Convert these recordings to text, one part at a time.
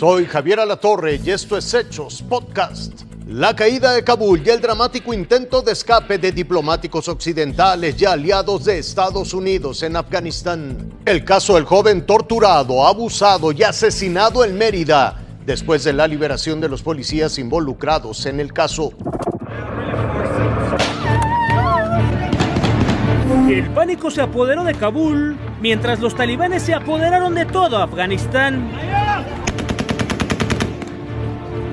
Soy Javier Alatorre y esto es Hechos Podcast. La caída de Kabul y el dramático intento de escape de diplomáticos occidentales y aliados de Estados Unidos en Afganistán. El caso del joven torturado, abusado y asesinado en Mérida después de la liberación de los policías involucrados en el caso. El pánico se apoderó de Kabul mientras los talibanes se apoderaron de todo Afganistán.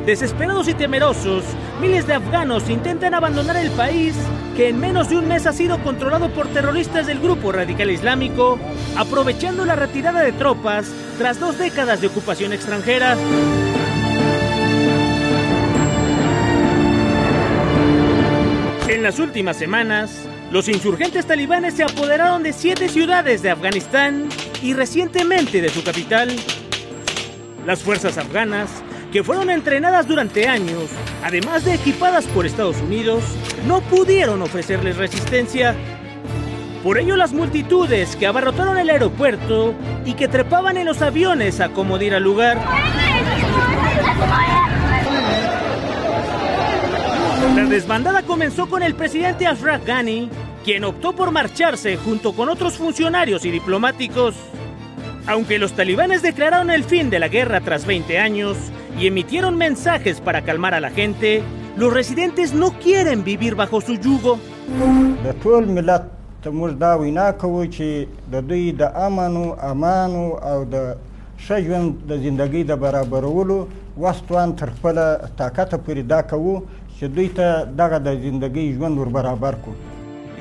Desesperados y temerosos, miles de afganos intentan abandonar el país que en menos de un mes ha sido controlado por terroristas del grupo radical islámico, aprovechando la retirada de tropas tras dos décadas de ocupación extranjera. En las últimas semanas, los insurgentes talibanes se apoderaron de siete ciudades de Afganistán y recientemente de su capital. Las fuerzas afganas que fueron entrenadas durante años, además de equipadas por Estados Unidos, no pudieron ofrecerles resistencia. Por ello las multitudes que abarrotaron el aeropuerto y que trepaban en los aviones a acomodar al lugar. La desbandada comenzó con el presidente Ashraf Ghani, quien optó por marcharse junto con otros funcionarios y diplomáticos. Aunque los talibanes declararon el fin de la guerra tras 20 años, y emitieron mensajes para calmar a la gente, los residentes no quieren vivir bajo su yugo.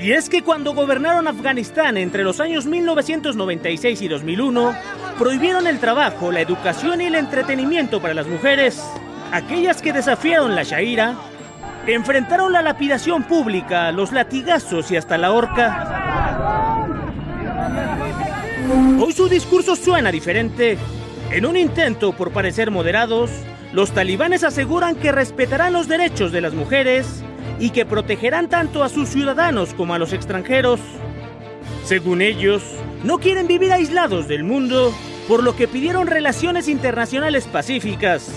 Y es que cuando gobernaron Afganistán entre los años 1996 y 2001, prohibieron el trabajo, la educación y el entretenimiento para las mujeres. Aquellas que desafiaron la Shaira enfrentaron la lapidación pública, los latigazos y hasta la horca. Hoy su discurso suena diferente. En un intento por parecer moderados, los talibanes aseguran que respetarán los derechos de las mujeres y que protegerán tanto a sus ciudadanos como a los extranjeros. Según ellos, no quieren vivir aislados del mundo, por lo que pidieron relaciones internacionales pacíficas.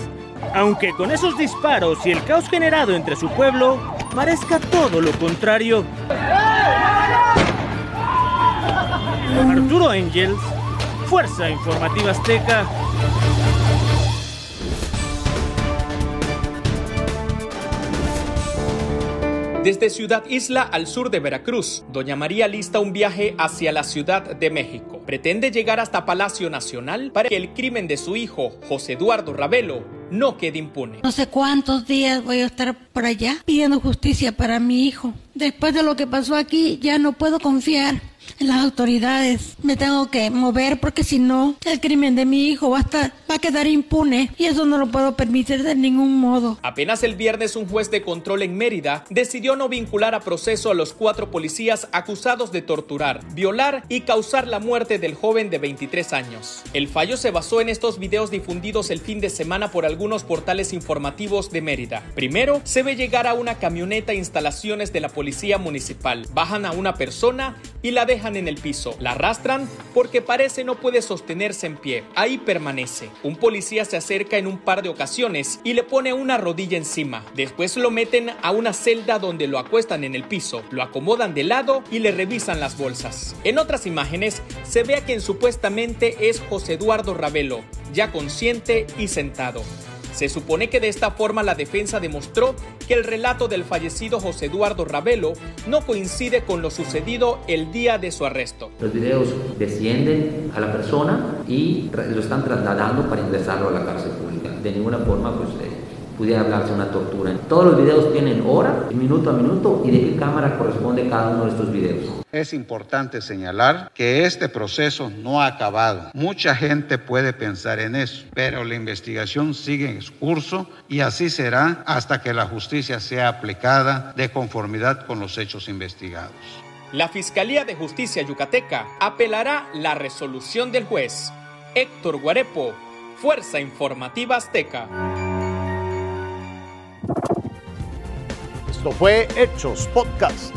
Aunque con esos disparos y el caos generado entre su pueblo, parezca todo lo contrario. Arturo Angels, Fuerza Informativa Azteca. Desde Ciudad Isla al sur de Veracruz, Doña María lista un viaje hacia la Ciudad de México. Pretende llegar hasta Palacio Nacional para que el crimen de su hijo, José Eduardo Ravelo, no quede impune. No sé cuántos días voy a estar por allá pidiendo justicia para mi hijo. Después de lo que pasó aquí, ya no puedo confiar las autoridades. Me tengo que mover porque si no, el crimen de mi hijo va a, estar, va a quedar impune y eso no lo puedo permitir de ningún modo. Apenas el viernes un juez de control en Mérida decidió no vincular a proceso a los cuatro policías acusados de torturar, violar y causar la muerte del joven de 23 años. El fallo se basó en estos videos difundidos el fin de semana por algunos portales informativos de Mérida. Primero, se ve llegar a una camioneta instalaciones de la policía municipal. Bajan a una persona y la dejan en el piso. La arrastran porque parece no puede sostenerse en pie. Ahí permanece. Un policía se acerca en un par de ocasiones y le pone una rodilla encima. Después lo meten a una celda donde lo acuestan en el piso, lo acomodan de lado y le revisan las bolsas. En otras imágenes se ve a quien supuestamente es José Eduardo Ravelo, ya consciente y sentado. Se supone que de esta forma la defensa demostró que el relato del fallecido José Eduardo Ravelo no coincide con lo sucedido el día de su arresto. Los videos descienden a la persona y lo están trasladando para ingresarlo a la cárcel pública. De ninguna forma, pues, eh, pudiera hablarse de una tortura. Todos los videos tienen hora, minuto a minuto y de qué cámara corresponde cada uno de estos videos. Es importante señalar que este proceso no ha acabado. Mucha gente puede pensar en eso, pero la investigación sigue en curso y así será hasta que la justicia sea aplicada de conformidad con los hechos investigados. La Fiscalía de Justicia Yucateca apelará la resolución del juez. Héctor Guarepo, Fuerza Informativa Azteca. Esto fue Hechos Podcast.